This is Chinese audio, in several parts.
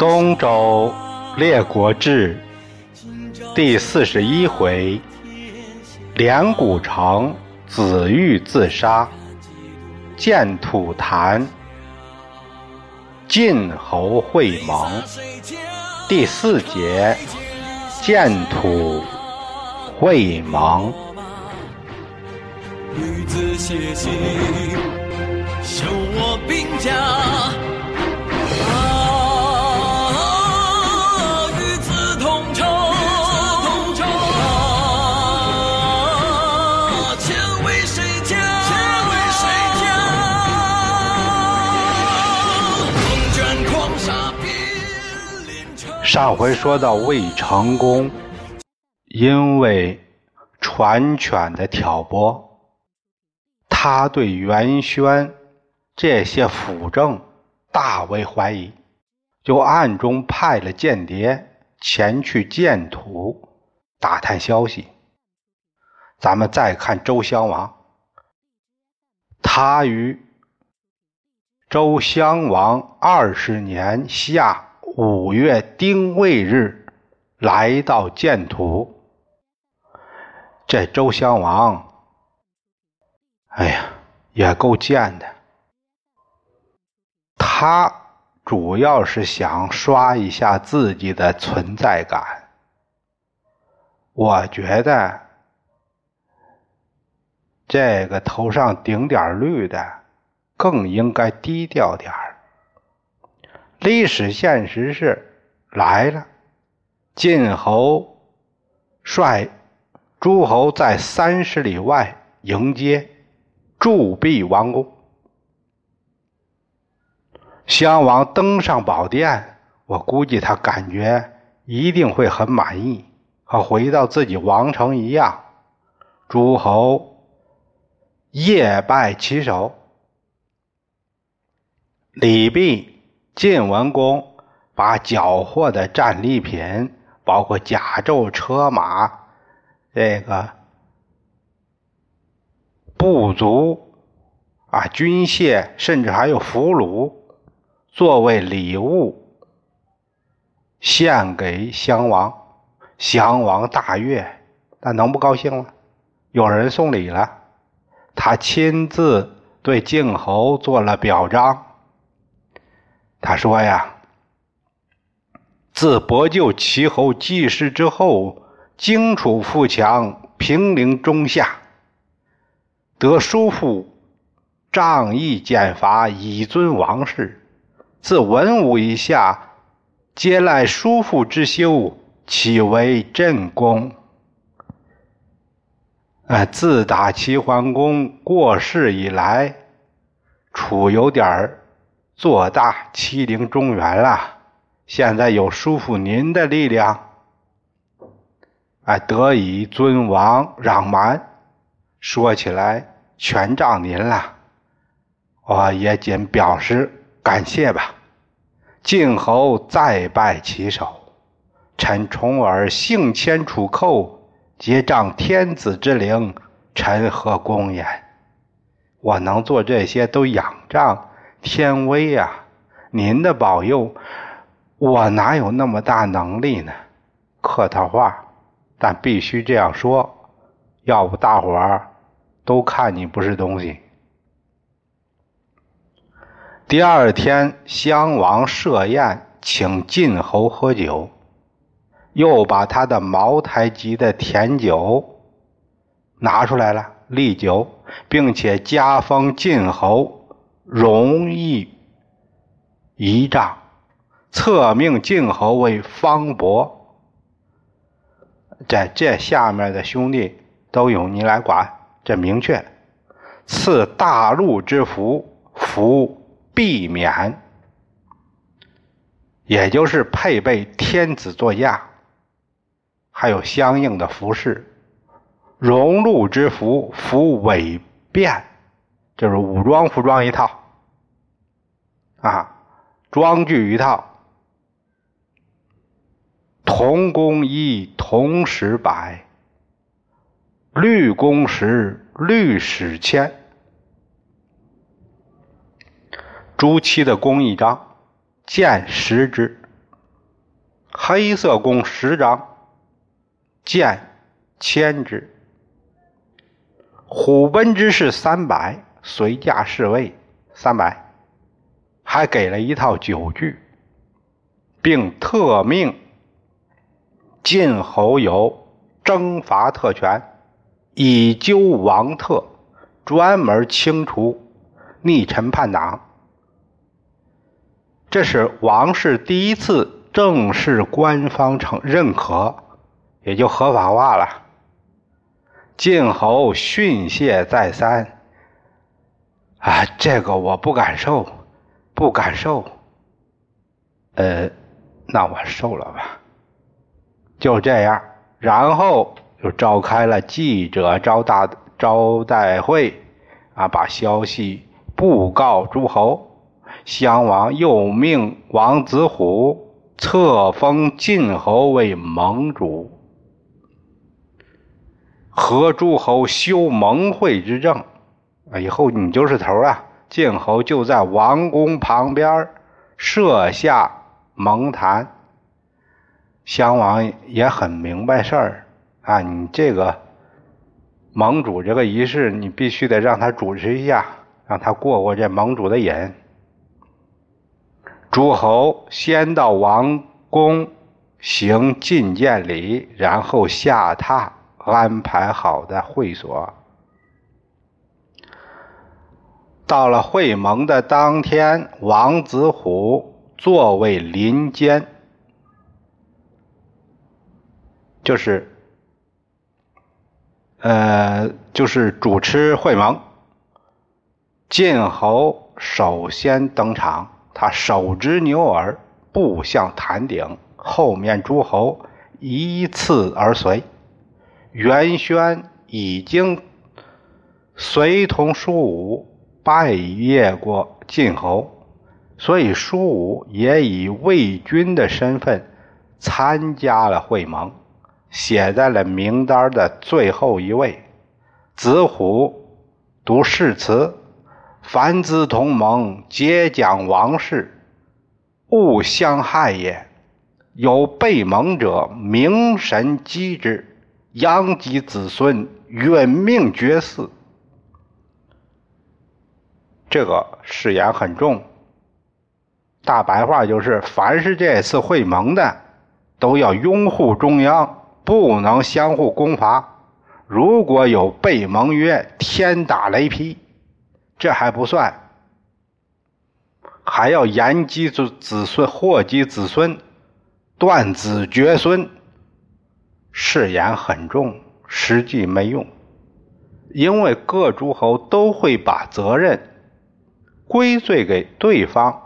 东周列国志第四十一回：连谷城子玉自杀，建土坛晋侯会盟。第四节：建土会盟。女子写信，修我兵家。上回说到魏成功，因为传犬的挑拨，他对袁轩这些辅政大为怀疑，就暗中派了间谍前去建土打探消息。咱们再看周襄王，他于周襄王二十年夏五月丁未日来到建土。这周襄王，哎呀，也够贱的。他主要是想刷一下自己的存在感。我觉得，这个头上顶点绿的，更应该低调点儿。历史现实是来了，晋侯率诸侯在三十里外迎接，铸币王宫。襄王登上宝殿，我估计他感觉一定会很满意，和回到自己王城一样。诸侯夜拜其手，礼毕，晋文公把缴获的战利品，包括甲胄、车马。这个部族啊，军械，甚至还有俘虏，作为礼物献给襄王。襄王大悦，那能不高兴吗？有人送礼了，他亲自对晋侯做了表彰。他说呀：“自伯救齐侯继世之后。”荆楚富强，平陵中下，得叔父仗义减罚，以尊王室。自文武以下，皆赖叔父之修，岂为朕功？啊！自打齐桓公过世以来，楚有点儿做大，欺凌中原了。现在有叔父您的力量。哎，得以尊王攘蛮，说起来全仗您了，我也仅表示感谢吧。晋侯再拜其手，臣重耳幸迁楚寇，结仗天子之灵，臣何功焉？我能做这些，都仰仗天威呀！您的保佑，我哪有那么大能力呢？客套话。但必须这样说，要不大伙儿都看你不是东西。第二天，襄王设宴请晋侯喝酒，又把他的茅台级的甜酒拿出来了，利酒，并且加封晋侯容易仪仗，册命晋侯为方伯。在这下面的兄弟都由你来管，这明确。赐大陆之福，福必免，也就是配备天子座驾，还有相应的服饰。荣禄之服，服伪变，就是武装服装一套，啊，装具一套。同工一，同时百；律公十，律史千。朱漆的工一张，见十之。黑色弓十张，箭千支，虎贲之士三百，随驾侍卫三百，还给了一套酒具，并特命晋侯有征伐特权，以究王特，专门清除逆臣叛党。这是王室第一次正式官方承认可，也就合法化了。晋侯训诫再三，啊，这个我不敢受，不敢受。呃，那我受了吧。就这样，然后就召开了记者招大招待会，啊，把消息布告诸侯。襄王又命王子虎册封晋侯为盟主，和诸侯修盟会之政。啊以后你就是头啊！晋侯就在王宫旁边设下盟坛。襄王也很明白事儿啊，你这个盟主这个仪式，你必须得让他主持一下，让他过过这盟主的瘾。诸侯先到王宫行觐见礼，然后下榻安排好的会所。到了会盟的当天，王子虎座位临间，就是呃，就是主持会盟。晋侯首先登场。他手执牛耳，步向坛顶，后面诸侯依次而随。袁轩已经随同舒武拜谒过晋侯，所以舒武也以魏军的身份参加了会盟，写在了名单的最后一位。子虎读誓词。凡兹同盟，皆讲王室，勿相害也。有背盟者，明神击之，殃及子孙，殒命绝嗣。这个誓言很重，大白话就是：凡是这次会盟的，都要拥护中央，不能相互攻伐。如果有背盟约，天打雷劈。这还不算，还要延及子子孙，祸及子孙，断子绝孙。誓言很重，实际没用，因为各诸侯都会把责任归罪给对方，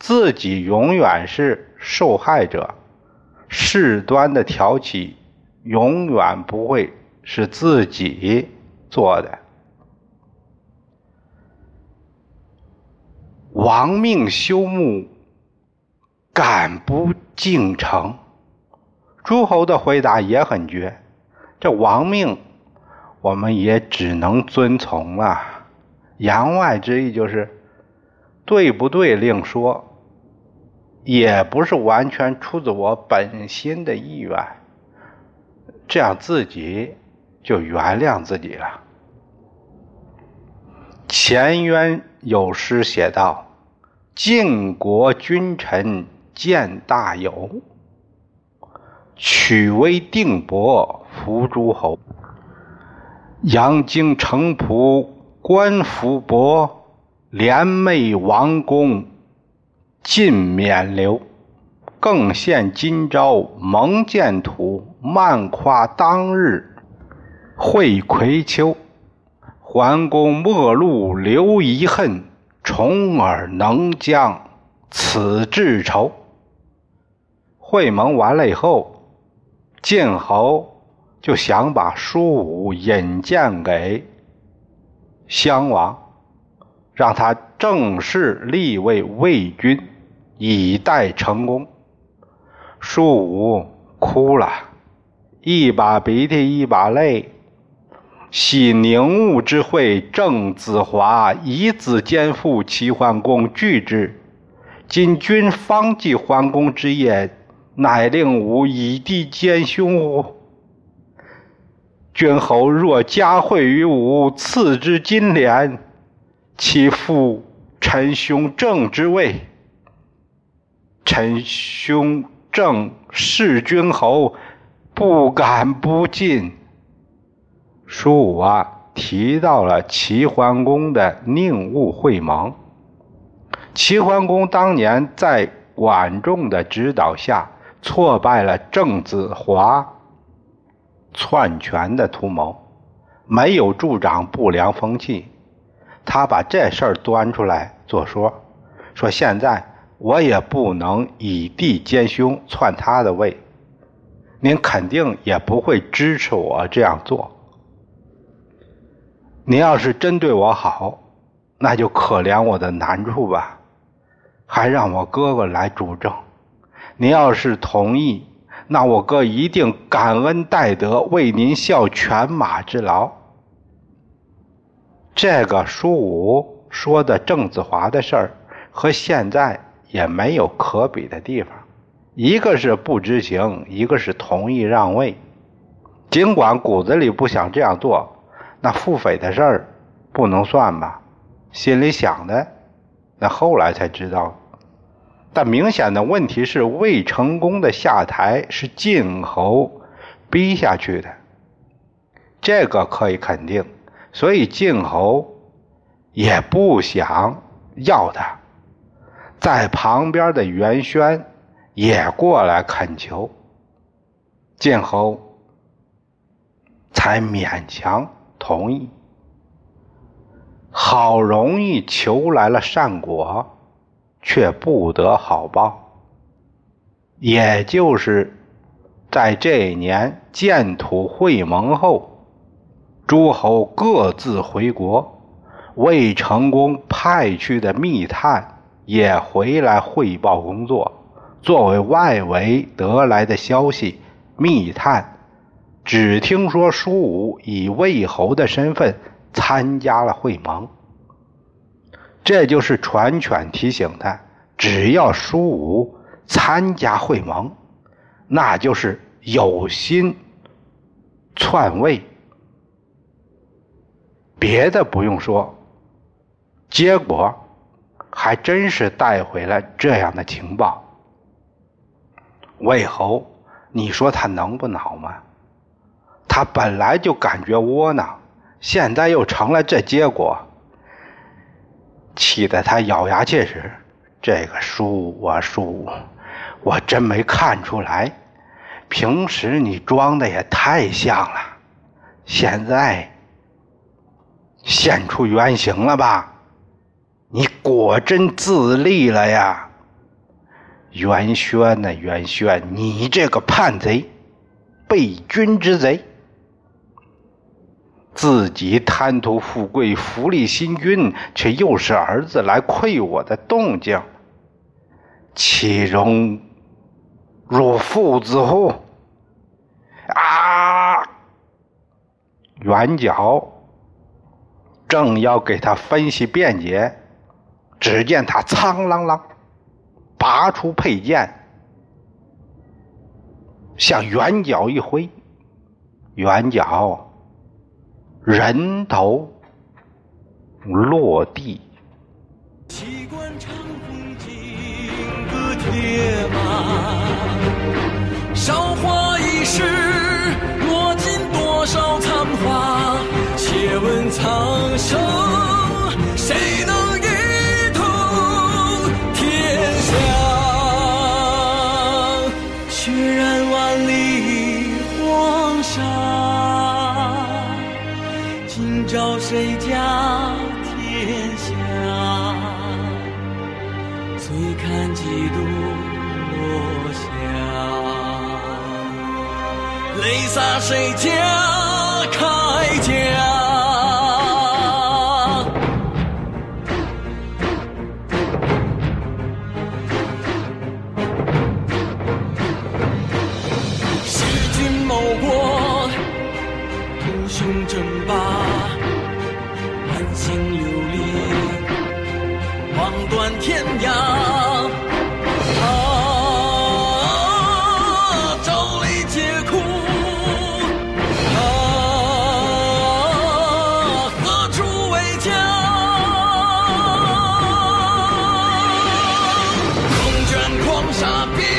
自己永远是受害者。事端的挑起，永远不会是自己做的。亡命休沐，敢不敬诚？诸侯的回答也很绝。这亡命，我们也只能遵从了。言外之意就是，对不对另说，也不是完全出自我本心的意愿。这样自己就原谅自己了。前渊有诗写道：“晋国君臣见大有，取威定伯服诸侯。阳京城仆官服薄，连袂王公尽免留。更献今朝蒙见土，漫夸当日会葵丘。”桓公末路留遗恨，重耳能将此致仇。会盟完了以后，晋侯就想把舒武引荐给襄王，让他正式立为魏君，以待成功。舒武哭了，一把鼻涕一把泪。系宁武之会，郑子华以子肩负齐桓公拒之。今君方继桓公之业，乃令吾以弟兼兄乎？君侯若加惠于吾，赐之金莲，其父臣兄正之位？臣兄正是君侯，不敢不进。书武啊，提到了齐桓公的宁武会盟。齐桓公当年在管仲的指导下，挫败了郑子华。篡权的图谋，没有助长不良风气。他把这事儿端出来作说，说现在我也不能以弟兼兄篡他的位，您肯定也不会支持我这样做。您要是真对我好，那就可怜我的难处吧，还让我哥哥来主政。您要是同意。那我哥一定感恩戴德，为您效犬马之劳。这个书武说的郑子华的事儿，和现在也没有可比的地方。一个是不知情，一个是同意让位。尽管骨子里不想这样做，那腹诽的事儿不能算吧？心里想的，那后来才知道。但明显的问题是，魏成功的下台是晋侯逼下去的，这个可以肯定。所以晋侯也不想要他，在旁边的袁轩也过来恳求，晋侯才勉强同意。好容易求来了善果。却不得好报，也就是在这一年建土会盟后，诸侯各自回国，魏成功派去的密探也回来汇报工作。作为外围得来的消息，密探只听说舒武以魏侯的身份参加了会盟。这就是传犬提醒他：只要舒武参加会盟，那就是有心篡位。别的不用说，结果还真是带回了这样的情报。魏侯，你说他能不恼吗？他本来就感觉窝囊，现在又成了这结果。气得他咬牙切齿。这个书我书，我真没看出来。平时你装的也太像了，现在现出原形了吧？你果真自立了呀，袁轩呐，袁轩，你这个叛贼，背君之贼！自己贪图富贵，福利新君，却又是儿子来窥我的动静，岂容若父子乎？啊！元角正要给他分析辩解，只见他苍啷啷拔出佩剑，向圆角一挥，圆角。人头落地。习惯长风金戈铁马，韶华易逝，落尽多少残？问苍生，谁能一统天下？血染万里黄沙。今朝谁家天下？醉看几度落霞，泪洒谁家铠甲？Some